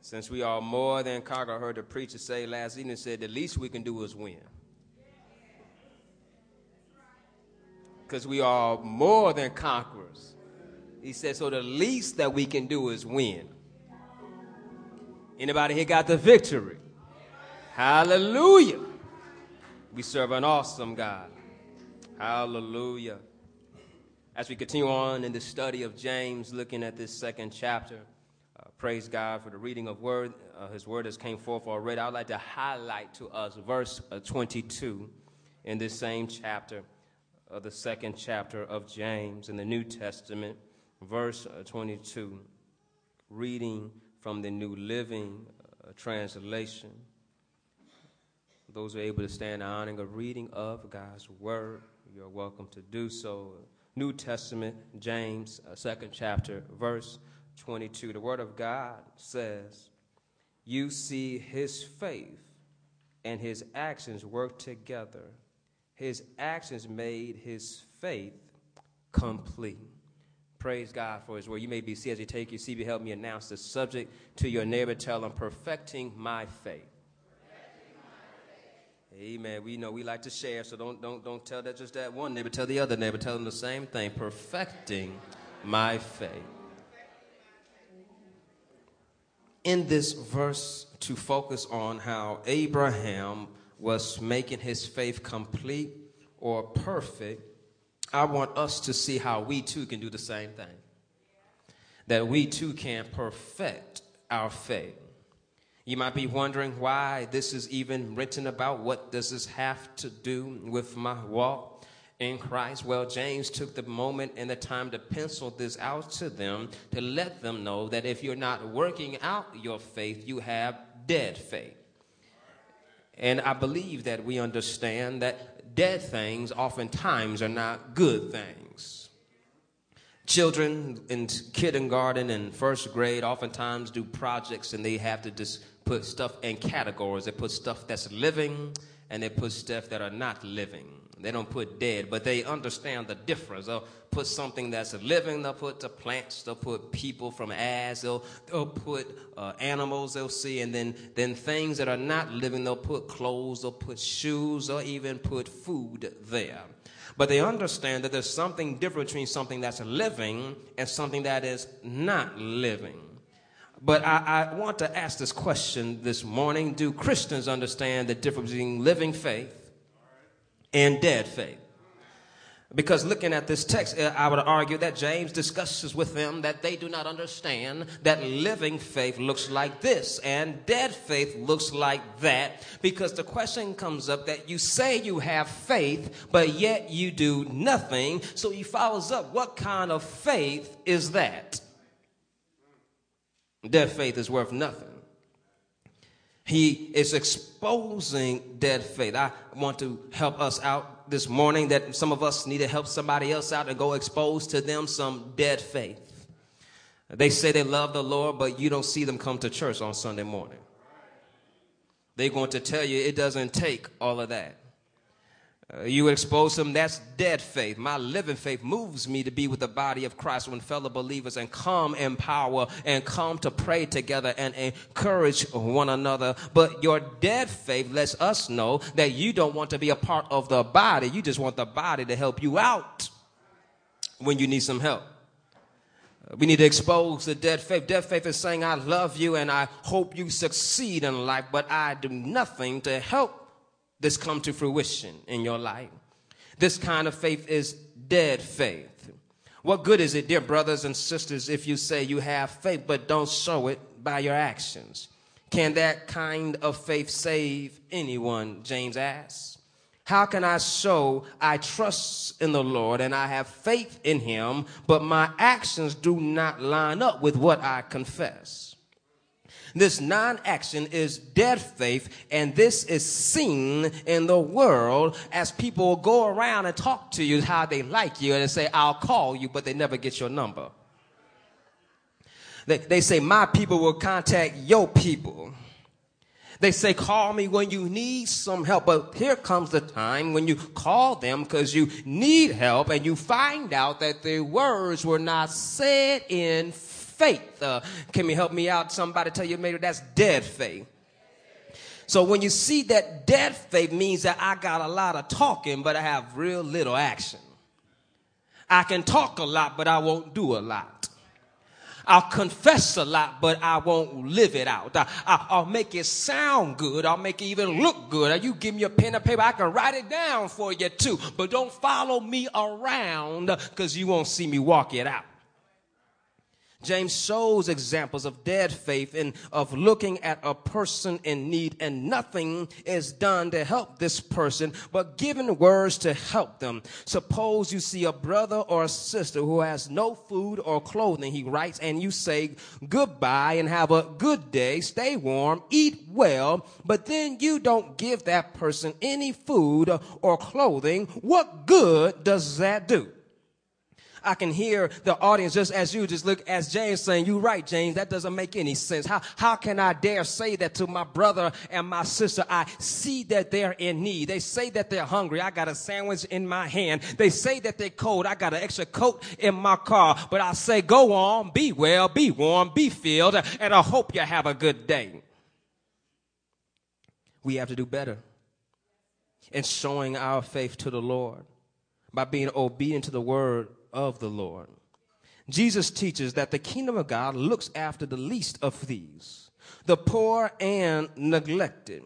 Since we are more than conquerors, I heard the preacher say last evening, said the least we can do is win. Because we are more than conquerors. He said, so the least that we can do is win. Anybody here got the victory? Hallelujah. We serve an awesome God. Hallelujah. As we continue on in the study of James, looking at this second chapter, praise God for the reading of word. Uh, his word has came forth already. I'd like to highlight to us verse uh, 22 in this same chapter of the second chapter of James in the New Testament, verse uh, 22, reading from the New Living uh, Translation. Those who are able to stand honoring a reading of God's Word, you're welcome to do so. New Testament, James, uh, second chapter, verse 22. The Word of God says, You see his faith and his actions work together. His actions made his faith complete. Praise God for his word. You may be seated as you take your seat. Help me announce the subject to your neighbor. Tell them, perfecting my faith. Amen. We know we like to share, so don't don't don't tell that just that one neighbor. Tell the other neighbor. Tell them the same thing. Perfecting my faith. In this verse, to focus on how Abraham was making his faith complete or perfect, I want us to see how we too can do the same thing. That we too can perfect our faith. You might be wondering why this is even written about. What does this have to do with my walk in Christ? Well, James took the moment and the time to pencil this out to them to let them know that if you're not working out your faith, you have dead faith. And I believe that we understand that dead things oftentimes are not good things. Children in kindergarten and first grade oftentimes do projects and they have to just put stuff in categories. They put stuff that's living and they put stuff that are not living. They don't put dead, but they understand the difference. They'll put something that's living, they'll put the plants, they'll put people from as, they'll, they'll put uh, animals they'll see, and then, then things that are not living, they'll put clothes, they'll put shoes, or even put food there. But they understand that there's something different between something that's living and something that is not living. But I, I, want to ask this question this morning Do Christians understand the difference between living faith and dead faith? Because looking at this text, uh, I would argue that James discusses with them that they do not understand that living faith looks like this and dead faith looks like that. Because the question comes up that you say you have faith, but yet you do nothing. So he follows up, what kind of faith is that? Dead faith is worth nothing. He is exposing dead faith. I want to help us out this morning that some of us need to help somebody else out and go expose to them some dead faith. They say they love the Lord, but you don't see them come to church on Sunday morning. They're going to tell you it doesn't take all of that. Uh, you expose them, that's dead faith. My living faith moves me to be with the body of Christ when fellow believers and come in power and come to pray together and encourage one another. But your dead faith lets us know that you don't want to be a part of the body. You just want the body to help you out when you need some help. Uh, we need to expose the dead faith. Dead faith is saying, I love you and I hope you succeed in life, but I do nothing to help this come to fruition in your life. This kind of faith is dead faith. What good is it, dear brothers and sisters, if you say you have faith but don't show it by your actions? Can that kind of faith save anyone? James asks. How can I show I trust in the Lord and I have faith in him, but my actions do not line up with what I confess? This non action is dead faith, and this is seen in the world as people go around and talk to you how they like you and they say, I'll call you, but they never get your number. They, they say, My people will contact your people. They say, call me when you need some help. But here comes the time when you call them because you need help and you find out that their words were not said in faith. Uh, can you help me out? Somebody tell you maybe that's dead faith. So when you see that dead faith means that I got a lot of talking, but I have real little action. I can talk a lot, but I won't do a lot. I'll confess a lot, but I won't live it out. I, will make it sound good. I'll make it even look good. You give me a pen and paper, I can write it down for you too. But don't follow me around because you won't see me walk it out. James shows examples of dead faith and of looking at a person in need and nothing is done to help this person but giving words to help them. Suppose you see a brother or a sister who has no food or clothing, he writes, and you say goodbye and have a good day, stay warm, eat well, but then you don't give that person any food or clothing. What good does that do? I can hear the audience just as you just look as James saying, "You're right, James, that doesn't make any sense. How, how can I dare say that to my brother and my sister? I see that they're in need. They say that they're hungry. I got a sandwich in my hand. They say that they're cold. I got an extra coat in my car. But I say, go on, be well, be warm, be filled, and I hope you have a good day. We have to do better in showing our faith to the Lord by being obedient to the word of the Lord. Jesus teaches that the kingdom of God looks after the least of these, the poor and neglected.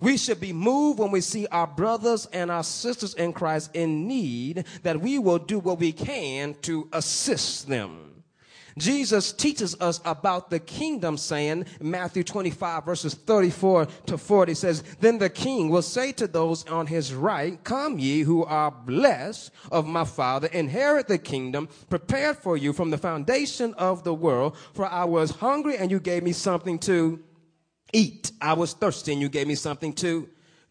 We should be moved when we see our brothers and our sisters in Christ in need, that we will do what we can to assist them. Jesus teaches us about the kingdom saying, Matthew 25 verses 34 to 40 says, Then the king will say to those on his right, Come ye who are blessed of my father, inherit the kingdom prepared for you from the foundation of the world. For I was hungry and you gave me something to eat. I was thirsty and you gave me something to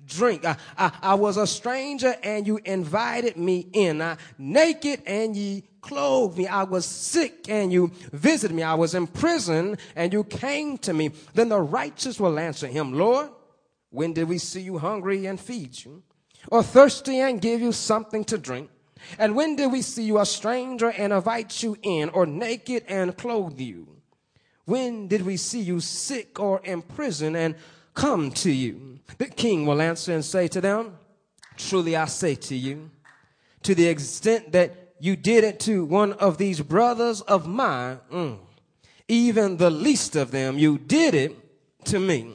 drink. I, I, I was a stranger and you invited me in. I naked and ye clothed me. I was sick and you visited me. I was in prison and you came to me. Then the righteous will answer him, Lord, when did we see you hungry and feed you? Or thirsty and give you something to drink? And when did we see you a stranger and invite you in, or naked and clothe you? When did we see you sick or in prison and come to you? The king will answer and say to them, Truly I say to you, to the extent that you did it to one of these brothers of mine, mm, even the least of them, you did it to me.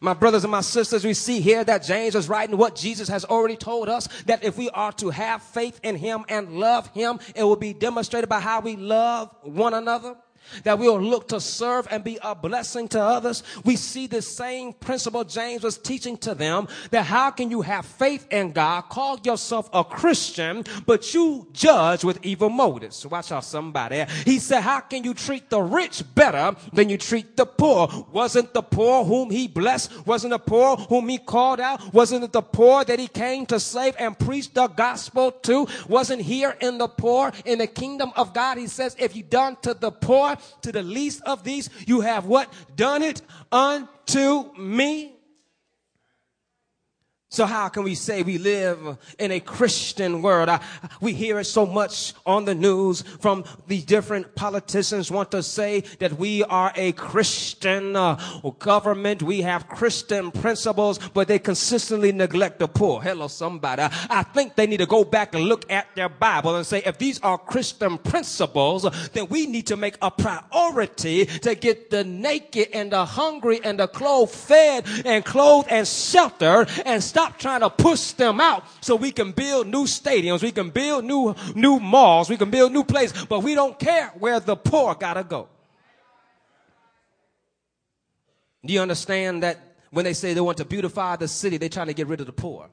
My brothers and my sisters, we see here that James is writing what Jesus has already told us that if we are to have faith in him and love him, it will be demonstrated by how we love one another that we'll look to serve and be a blessing to others. We see the same principle James was teaching to them that how can you have faith in God, call yourself a Christian, but you judge with evil motives? Watch out, somebody. He said, how can you treat the rich better than you treat the poor? Wasn't the poor whom he blessed? Wasn't the poor whom he called out? Wasn't it the poor that he came to save and preach the gospel to? Wasn't here in the poor in the kingdom of God? He says, if you done to the poor, to the least of these, you have what? Done it unto me. So how can we say we live in a Christian world? I, we hear it so much on the news from the different politicians want to say that we are a Christian uh, government. We have Christian principles, but they consistently neglect the poor. Hello, somebody. I think they need to go back and look at their Bible and say, if these are Christian principles, then we need to make a priority to get the naked and the hungry and the clothed fed and clothed and sheltered and stop Stop trying to push them out so we can build new stadiums, we can build new, new malls, we can build new places, but we don't care where the poor gotta go. Do you understand that when they say they want to beautify the city, they're trying to get rid of the poor?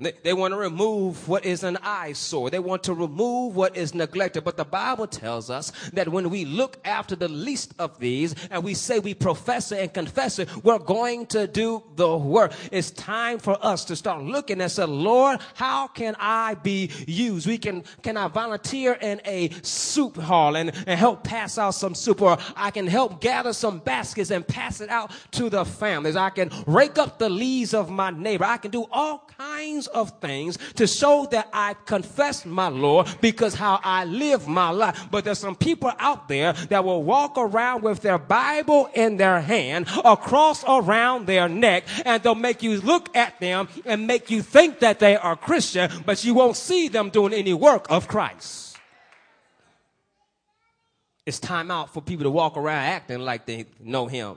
They, want to remove what is an eyesore. They want to remove what is neglected. But the Bible tells us that when we look after the least of these and we say we profess it and confess it, we're going to do the work. It's time for us to start looking and say, Lord, how can I be used? We can, can I volunteer in a soup hall and, and help pass out some soup or I can help gather some baskets and pass it out to the families. I can rake up the leaves of my neighbor. I can do all kinds of things to show that I confess my Lord because how I live my life. But there's some people out there that will walk around with their Bible in their hand, a cross around their neck, and they'll make you look at them and make you think that they are Christian, but you won't see them doing any work of Christ. It's time out for people to walk around acting like they know him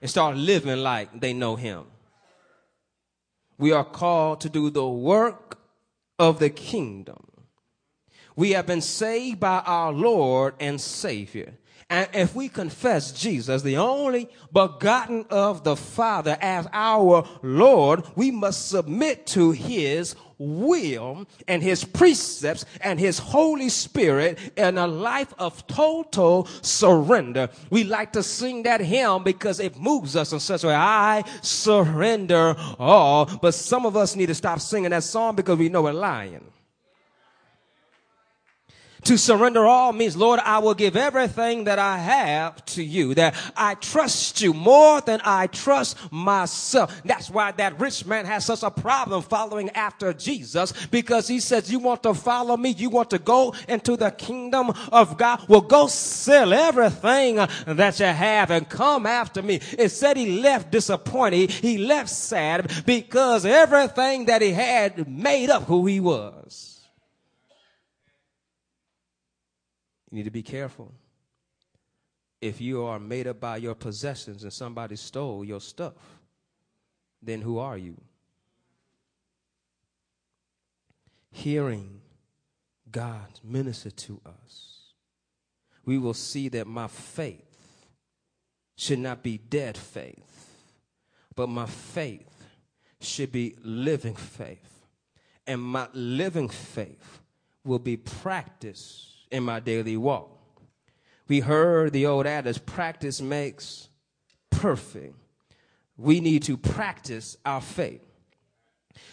and start living like they know him. We are called to do the work of the kingdom. We have been saved by our Lord and Savior. And if we confess Jesus, the only begotten of the Father, as our Lord, we must submit to his will and his precepts and his Holy Spirit in a life of total surrender. We like to sing that hymn because it moves us in such a way. I surrender all. But some of us need to stop singing that song because we know we're lying. To surrender all means, Lord, I will give everything that I have to you, that I trust you more than I trust myself. That's why that rich man has such a problem following after Jesus because he says, you want to follow me? You want to go into the kingdom of God? Well, go sell everything that you have and come after me. It said he left disappointed. He left sad because everything that he had made up who he was. You need to be careful. If you are made up by your possessions and somebody stole your stuff, then who are you? Hearing God minister to us, we will see that my faith should not be dead faith, but my faith should be living faith. And my living faith will be practiced in my daily walk. We heard the old adage practice makes perfect. We need to practice our faith.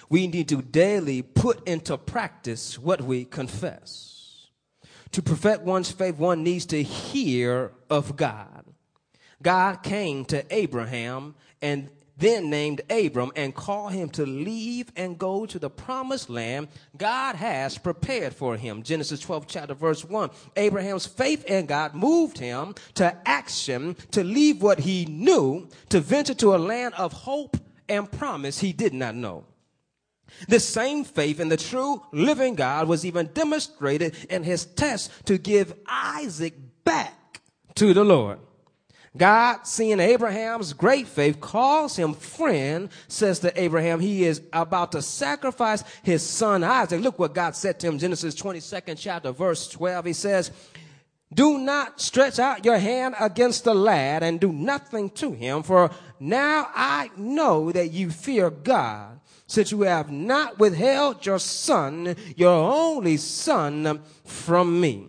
We need to daily put into practice what we confess. To perfect one's faith, one needs to hear of God. God came to Abraham and then named Abram and called him to leave and go to the promised land God has prepared for him. Genesis 12, chapter verse 1. Abraham's faith in God moved him to action to leave what he knew to venture to a land of hope and promise he did not know. This same faith in the true living God was even demonstrated in his test to give Isaac back to the Lord. God, seeing Abraham's great faith, calls him friend, says to Abraham, he is about to sacrifice his son Isaac. Look what God said to him, Genesis 22nd chapter, verse 12. He says, do not stretch out your hand against the lad and do nothing to him, for now I know that you fear God, since you have not withheld your son, your only son, from me.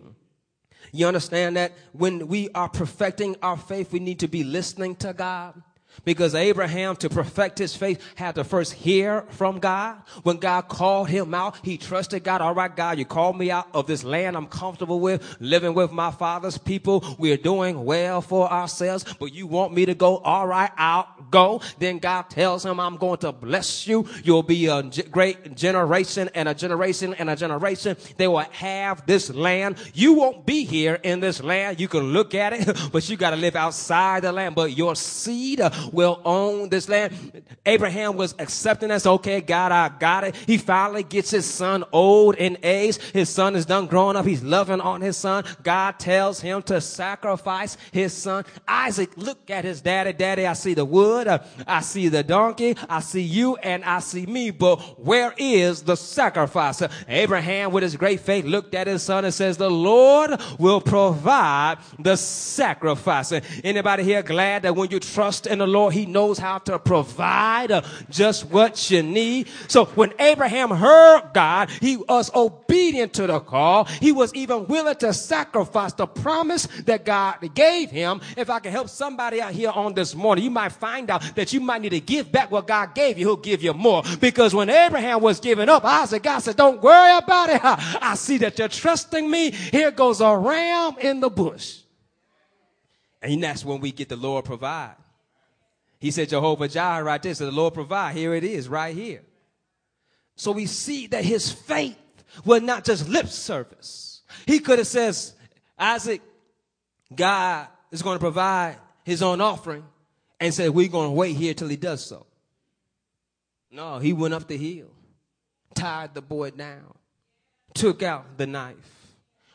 You understand that when we are perfecting our faith, we need to be listening to God. Because Abraham, to perfect his faith, had to first hear from God. When God called him out, he trusted God. All right, God, you called me out of this land I'm comfortable with, living with my father's people. We're doing well for ourselves, but you want me to go. All right, I'll go. Then God tells him, I'm going to bless you. You'll be a great generation and a generation and a generation. They will have this land. You won't be here in this land. You can look at it, but you got to live outside the land. But your seed will own this land. Abraham was accepting that's okay. God, I got it. He finally gets his son old in age. His son is done growing up. He's loving on his son. God tells him to sacrifice his son. Isaac, look at his daddy. Daddy, I see the wood. I see the donkey. I see you and I see me. But where is the sacrifice? Abraham, with his great faith, looked at his son and says, the Lord will provide the sacrifice. Anybody here glad that when you trust in the Lord, He knows how to provide uh, just what you need. So when Abraham heard God, he was obedient to the call. He was even willing to sacrifice the promise that God gave him. If I can help somebody out here on this morning, you might find out that you might need to give back what God gave you. He'll give you more. Because when Abraham was giving up, Isaac, God said, don't worry about it. I see that you're trusting me. Here goes a ram in the bush. And that's when we get the Lord provide. He said Jehovah Jireh right there. So the Lord provide. Here it is right here. So we see that his faith was not just lip service. He could have said, Isaac, God is going to provide his own offering and said, we're going to wait here till he does so. No, he went up the hill, tied the boy down, took out the knife,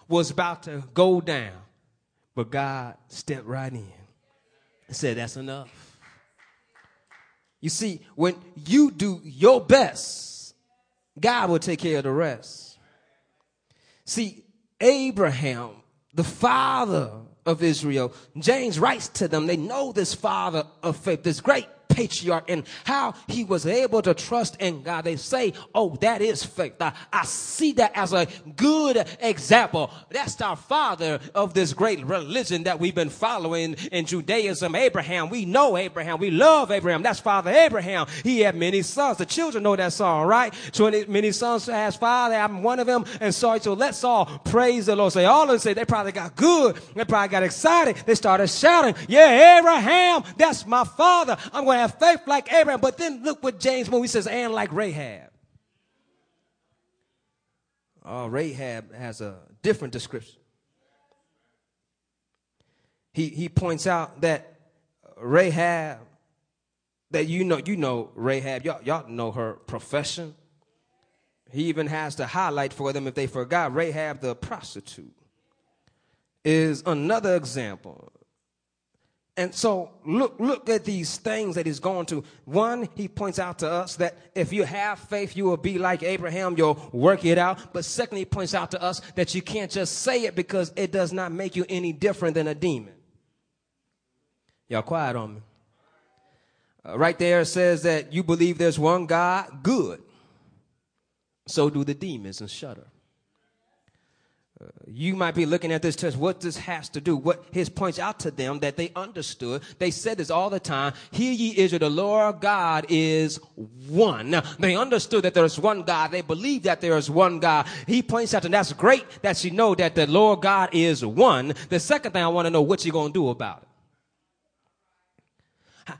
was about to go down, but God stepped right in and said, that's enough. You see, when you do your best, God will take care of the rest. See, Abraham, the father of Israel, James writes to them, they know this father of faith, this great patriarch and how he was able to trust in God. They say, oh, that is faith. I, I see that as a good example. That's our father of this great religion that we've been following in Judaism, Abraham. We know Abraham. We love Abraham. That's Father Abraham. He had many sons. The children know that song, right? 20, many sons has father. I'm one of them. And so, so let's all praise the Lord. Say, all of them say they probably got good. They probably got excited. They started shouting, yeah, Abraham, that's my father. I'm going to have faith like Abraham. But then look what James when he says, and like Rahab. Oh, Rahab has a different description. He, he points out that Rahab, that you know, you know Rahab, y'all, y'all know her profession. He even has to highlight for them if they forgot Rahab the prostitute is another example and so look, look at these things that he's going to. One, he points out to us that if you have faith, you will be like Abraham. You'll work it out. But secondly, he points out to us that you can't just say it because it does not make you any different than a demon. Y'all quiet on me. Uh, right there it says that you believe there's one God, good. So do the demons and shudder you might be looking at this text, what this has to do, what his points out to them that they understood. They said this all the time. Hear ye Israel, the Lord God is one. They understood that there's one God. They believe that there is one God. He points out, and that's great that you know that the Lord God is one. The second thing I want to know, what you to do about it?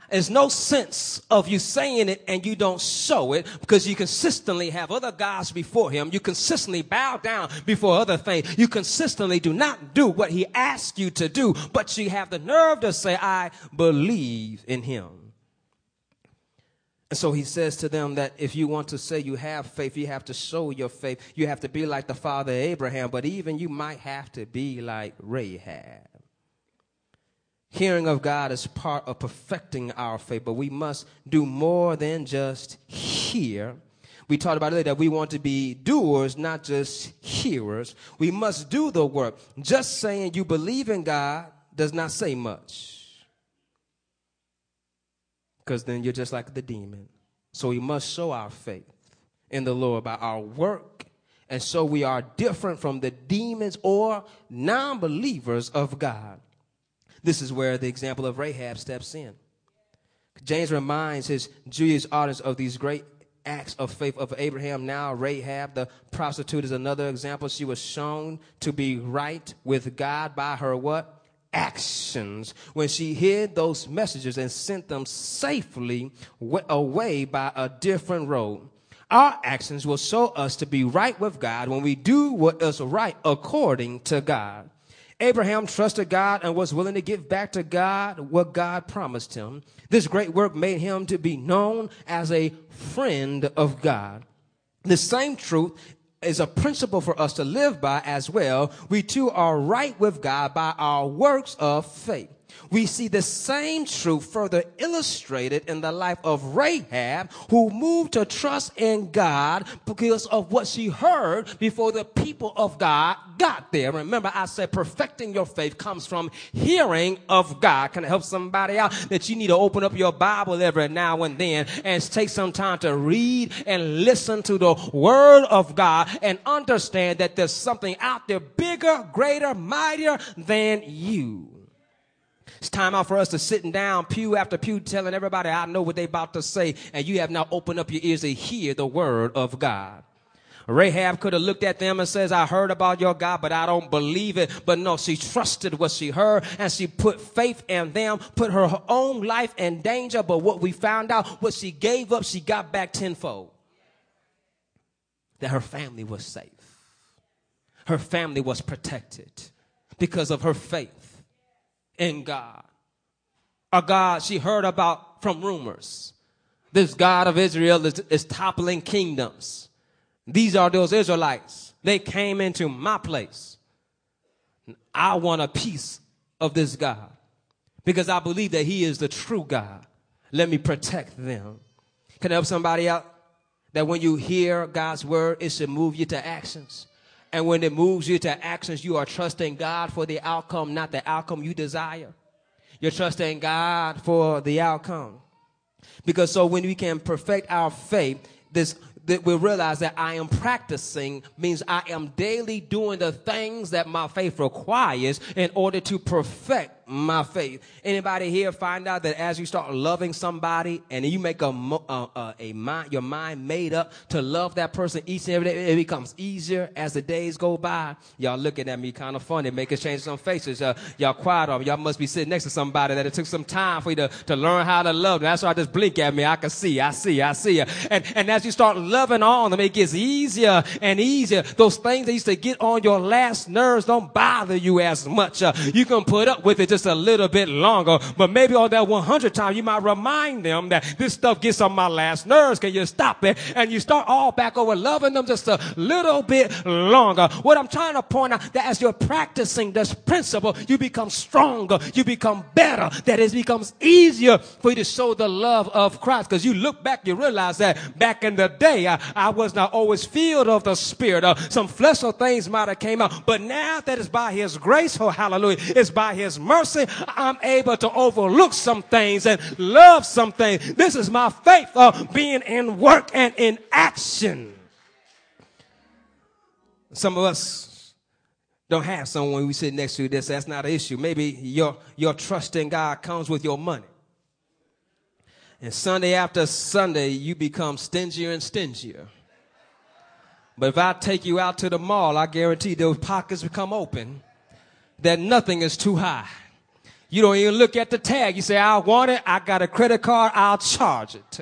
There's no sense of you saying it and you don't show it because you consistently have other gods before him. You consistently bow down before other things. You consistently do not do what he asks you to do, but you have the nerve to say, I believe in him. And so he says to them that if you want to say you have faith, you have to show your faith. You have to be like the father Abraham, but even you might have to be like Rahab. Hearing of God is part of perfecting our faith, but we must do more than just hear. We talked about it earlier that we want to be doers, not just hearers. We must do the work. Just saying you believe in God does not say much. Because then you're just like the demon. So we must show our faith in the Lord by our work. And so we are different from the demons or non believers of God. This is where the example of Rahab steps in. James reminds his Jewish audience of these great acts of faith of Abraham. Now, Rahab, the prostitute, is another example. She was shown to be right with God by her what? Actions. When she hid those messages and sent them safely away by a different road. Our actions will show us to be right with God when we do what is right according to God. Abraham trusted God and was willing to give back to God what God promised him. This great work made him to be known as a friend of God. The same truth is a principle for us to live by as well. We too are right with God by our works of faith we see the same truth further illustrated in the life of Rahab, who moved to trust in God because of what she heard before the people of God got there. Remember, I said perfecting your faith comes from hearing of God. Can I help somebody out that you need to open up your Bible every now and then and take some time to read and listen to the word of God and understand that there's something out there bigger, greater, mightier than you. It's time out for us to sitting down pew after pew telling everybody I know what they about to say and you have now opened up your ears to hear the word of God. Rahab could have looked at them and says, I heard about your God, but I don't believe it. But no, she trusted what she heard and she put faith in them, put her own life in danger. But what we found out, what she gave up, she got back tenfold. that her family was safe. Her family was protected because of her faith in God. A God she heard about from rumors. This God of Israel is, is toppling kingdoms. These are those Israelites. They came into my place. I want a piece of this God because I believe that He is the true God. Let me protect them. Can I help somebody out? That when you hear God's word, it should move you to actions. And when it moves you to actions, you are trusting God for the outcome, not the outcome you desire. You're trusting God for the outcome. Because so when we can perfect our faith, this that we realize that I am practicing means I am daily doing the things that my faith requires in order to perfect my faith. Anybody here find out that as you start loving somebody and you make a, a, a, mind, your mind made up to love that person each and every day, it becomes easier as the days go by. Y'all looking at me kind of funny, making change on faces. Uh, y'all quiet on Y'all must be sitting next to somebody that it took some time for you to, to learn how to love. That's why I just blink at me. I can see, I see, I see. And, and as you start loving on them, it gets easier and easier. Those things that used to get on your last nerves don't bother you as much. Uh, you can put up with it just a little bit longer. But maybe on that 100 time, you might remind them that this stuff gets on my last nerves. Can you stop it? And you start all back over loving them just a little bit longer. What I'm trying to point out that as you're practicing this principle, you become stronger. You become better. That it becomes easier for you to show the love of Christ. Because you look back, you realize that back in the day, I, I was not always filled of the Spirit. Uh, some fleshly things might have came out. But now that it's by His grace, oh hallelujah, it's by His mercy I'm able to overlook some things and love some things. This is my faith of being in work and in action. Some of us don't have someone we sit next to this. That's not an issue. Maybe your, your trust in God comes with your money. And Sunday after Sunday, you become stingier and stingier. But if I take you out to the mall, I guarantee those pockets become open, that nothing is too high. You don't even look at the tag. You say, I want it. I got a credit card. I'll charge it.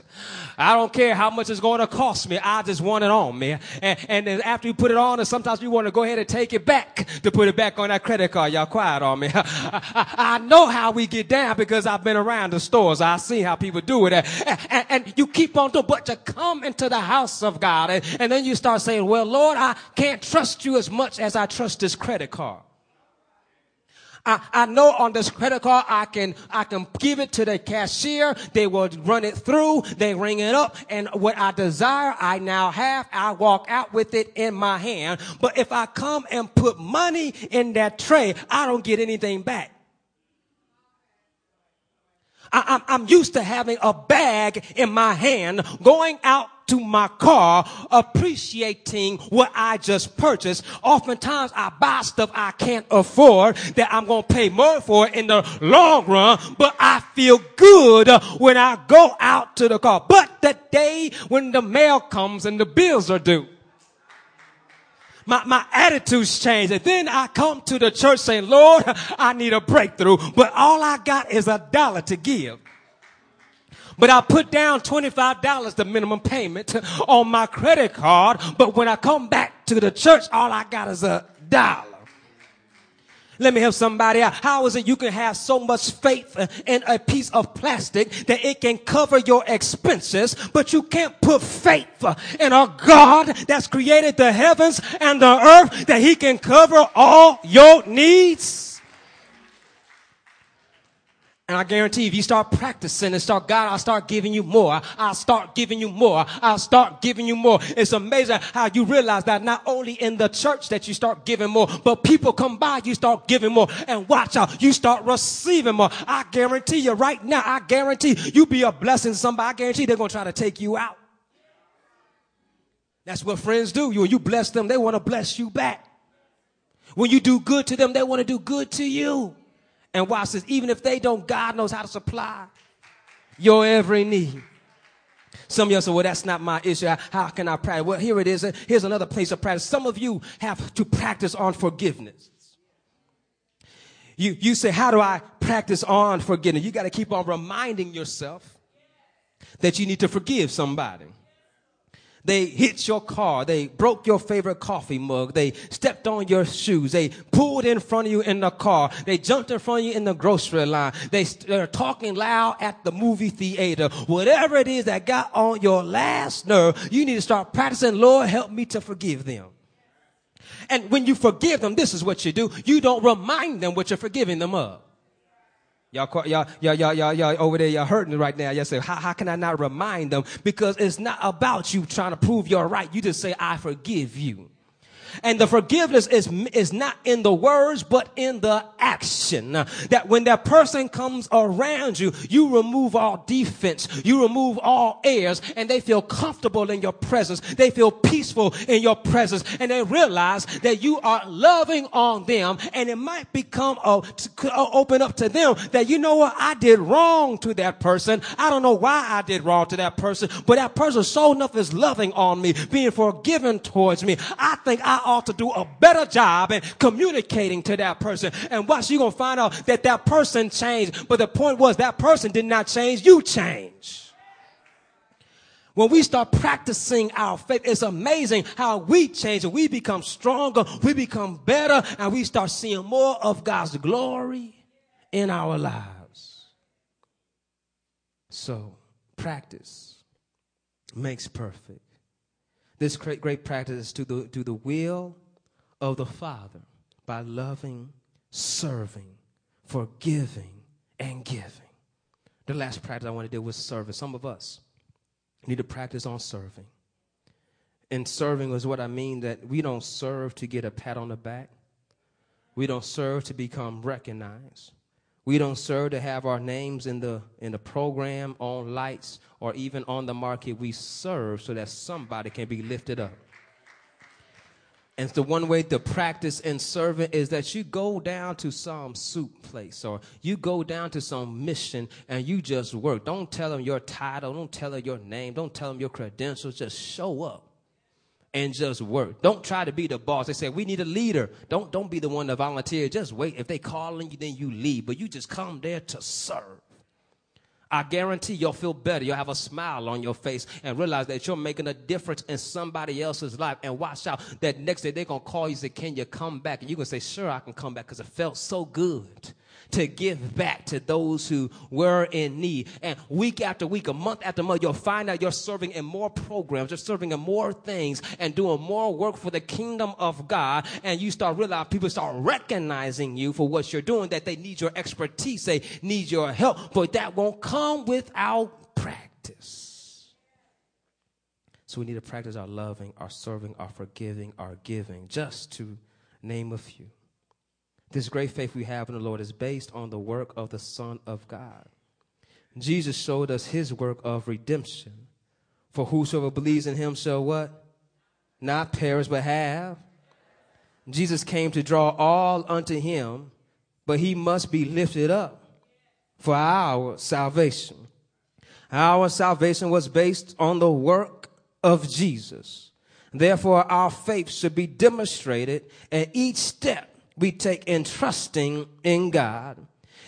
I don't care how much it's going to cost me. I just want it on me. And, and then after you put it on, and sometimes we want to go ahead and take it back to put it back on that credit card. Y'all quiet on me. I, I, I know how we get down because I've been around the stores. I see how people do it. And, and, and you keep on doing, but to come into the house of God and, and then you start saying, well, Lord, I can't trust you as much as I trust this credit card. I, I know on this credit card, I can, I can give it to the cashier. They will run it through. They ring it up. And what I desire, I now have. I walk out with it in my hand. But if I come and put money in that tray, I don't get anything back. I, am I'm used to having a bag in my hand, going out to my car appreciating what I just purchased. Oftentimes I buy stuff I can't afford that I'm going to pay more for in the long run, but I feel good when I go out to the car. But the day when the mail comes and the bills are due, my, my attitudes change. And then I come to the church saying, Lord, I need a breakthrough, but all I got is a dollar to give. But I put down $25, the minimum payment on my credit card. But when I come back to the church, all I got is a dollar. Let me help somebody out. How is it you can have so much faith in a piece of plastic that it can cover your expenses, but you can't put faith in a God that's created the heavens and the earth that he can cover all your needs? And I guarantee if you start practicing and start, God, I'll start giving you more. I'll start giving you more. I'll start giving you more. It's amazing how you realize that not only in the church that you start giving more, but people come by, you start giving more. And watch out, you start receiving more. I guarantee you right now, I guarantee you be a blessing to somebody. I guarantee they're going to try to take you out. That's what friends do. When you bless them, they want to bless you back. When you do good to them, they want to do good to you. And watch this, even if they don't, God knows how to supply your every need. Some of you say, well, that's not my issue. How can I practice? Well, here it is. Here's another place of practice. Some of you have to practice on forgiveness. You, you say, how do I practice on forgiveness? You got to keep on reminding yourself that you need to forgive somebody. They hit your car. They broke your favorite coffee mug. They stepped on your shoes. They pulled in front of you in the car. They jumped in front of you in the grocery line. They, they're talking loud at the movie theater. Whatever it is that got on your last nerve, you need to start practicing, Lord, help me to forgive them. And when you forgive them, this is what you do. You don't remind them what you're forgiving them of. Y'all, y'all, y'all, y'all, y'all, y'all over there, y'all hurting right now. Y'all say, how, how can I not remind them? Because it's not about you trying to prove you're right. You just say, I forgive you. And the forgiveness is, is not in the words, but in the action. That when that person comes around you, you remove all defense, you remove all airs, and they feel comfortable in your presence. They feel peaceful in your presence, and they realize that you are loving on them, and it might become a, uh, open up to them that you know what I did wrong to that person. I don't know why I did wrong to that person, but that person so enough is loving on me, being forgiven towards me. I think I ought to do a better job in communicating to that person. And watch, you're going to find out that that person changed. But the point was that person did not change. You change. When we start practicing our faith, it's amazing how we change and we become stronger, we become better, and we start seeing more of God's glory in our lives. So, practice makes perfect. This great, practice to the, to the will of the Father by loving, serving, forgiving, and giving. The last practice I want to do was service. Some of us need to practice on serving. And serving is what I mean that we don't serve to get a pat on the back. We don't serve to become recognized. We don't serve to have our names in the in the program, on lights, or even on the market. We serve so that somebody can be lifted up. And the one way to practice in serving is that you go down to some soup place or you go down to some mission and you just work. Don't tell them your title. Don't tell them your name. Don't tell them your credentials. Just show up and just work. Don't try to be the boss. They say we need a leader. Don't don't be the one to volunteer. Just wait. If they call on you, then you leave. But you just come there to serve. I guarantee you'll feel better. You'll have a smile on your face and realize that you're making a difference in somebody else's life. And watch out that next day they're gonna call you and say, Can you come back? And you're gonna say, Sure, I can come back because it felt so good to give back to those who were in need. And week after week, a month after month, you'll find out you're serving in more programs, you're serving in more things and doing more work for the kingdom of God. And you start realizing people start recognizing you for what you're doing, that they need your expertise, they need your help, but that won't come without practice. So we need to practice our loving, our serving, our forgiving, our giving, just to name a few. This great faith we have in the Lord is based on the work of the Son of God. Jesus showed us his work of redemption. For whosoever believes in him shall what? Not perish, but have. Jesus came to draw all unto him, but he must be lifted up for our salvation. Our salvation was based on the work of Jesus. Therefore, our faith should be demonstrated at each step we take in trusting in God.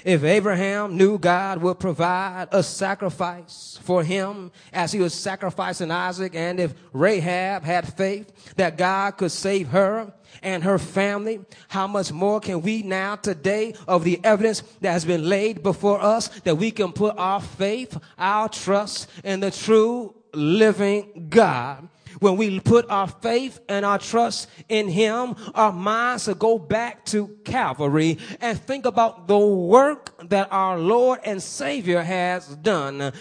If Abraham knew God would provide a sacrifice for him as he was sacrificing Isaac, and if Rahab had faith that God could save her and her family, how much more can we now today of the evidence that has been laid before us that we can put our faith, our trust in the true living God when we put our faith and our trust in Him, our minds will go back to Calvary and think about the work that our Lord and Savior has done.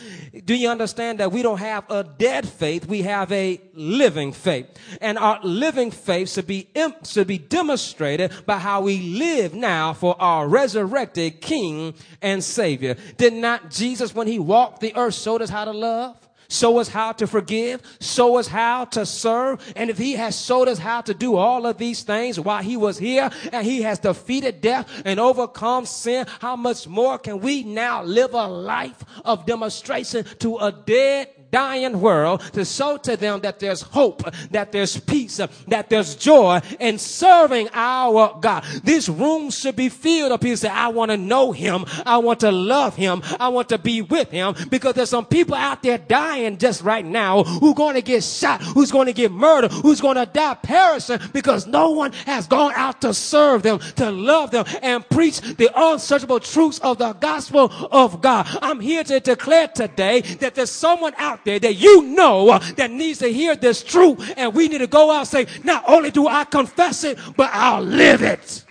Do you understand that we don't have a dead faith? We have a living faith. And our living faith should be, should be demonstrated by how we live now for our resurrected King and Savior. Did not Jesus, when He walked the earth, showed us how to love? Show us how to forgive, show us how to serve. And if he has showed us how to do all of these things while he was here and he has defeated death and overcome sin, how much more can we now live a life of demonstration to a dead, dying world to show to them that there's hope, that there's peace, that there's joy in serving our God. This room should be filled of people say, I want to know him. I want to love him. I want to be with him because there's some people out there dying just right now who are going to get shot, who's going to get murdered, who's going to die perishing because no one has gone out to serve them, to love them and preach the unsearchable truths of the gospel of God. I'm here to declare today that there's someone out there that you know uh, that needs to hear this truth and we need to go out and say, not only do I confess it, but I'll live it.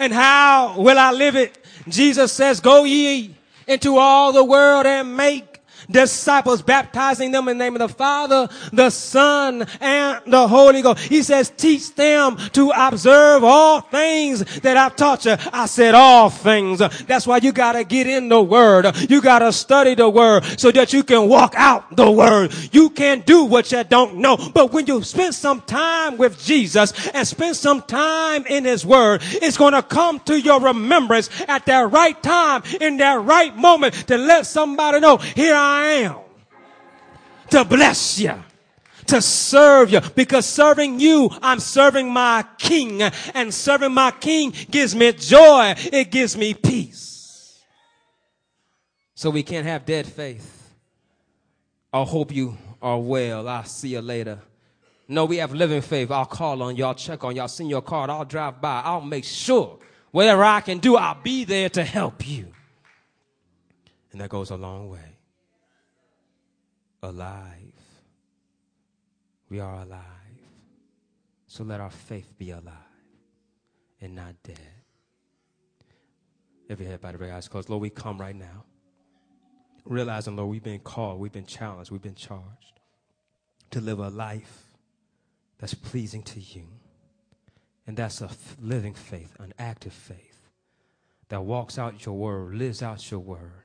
And how will I live it? Jesus says, go ye into all the world and make disciples, baptizing them in the name of the Father, the Son, and the Holy Ghost. He says, teach them to observe all things that I've taught you. I said all things. That's why you gotta get in the Word. You gotta study the Word so that you can walk out the Word. You can do what you don't know. But when you spend some time with Jesus and spend some time in His Word, it's gonna come to your remembrance at that right time, in that right moment to let somebody know, here I To bless you to serve you because serving you, I'm serving my king and serving my king gives me joy. It gives me peace. So we can't have dead faith. I hope you are well. I'll see you later. No, we have living faith. I'll call on you. I'll check on you. I'll send you a card. I'll drive by. I'll make sure whatever I can do, I'll be there to help you. And that goes a long way alive. We are alive. So let our faith be alive and not dead. Every head by the eyes closed. Lord, we come right now. Realizing, Lord, we've been called, we've been challenged, we've been charged to live a life that's pleasing to you. And that's a living faith, an active faith that walks out your word, lives out your word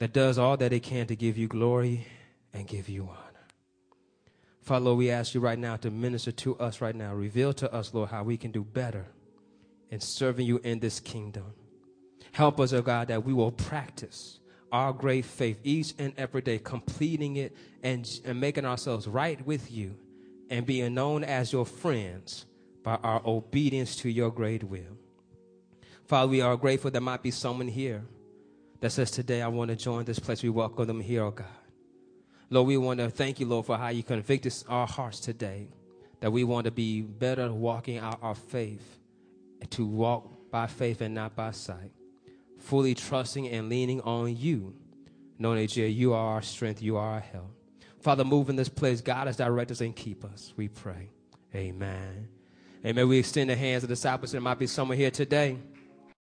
that does all that it can to give you glory and give you honor. Father, Lord, we ask you right now to minister to us right now. Reveal to us, Lord, how we can do better in serving you in this kingdom. Help us, oh God, that we will practice our great faith each and every day, completing it and, and making ourselves right with you and being known as your friends by our obedience to your great will. Father, we are grateful there might be someone here that says, Today I want to join this place. We welcome them here, oh God. Lord, we want to thank you, Lord, for how you convicted our hearts today, that we want to be better walking out our faith, to walk by faith and not by sight, fully trusting and leaning on you, knowing that you are our strength, you are our help. Father, move in this place. God us, direct us, and keep us. We pray. Amen. Amen. We extend the hands of the disciples. There might be someone here today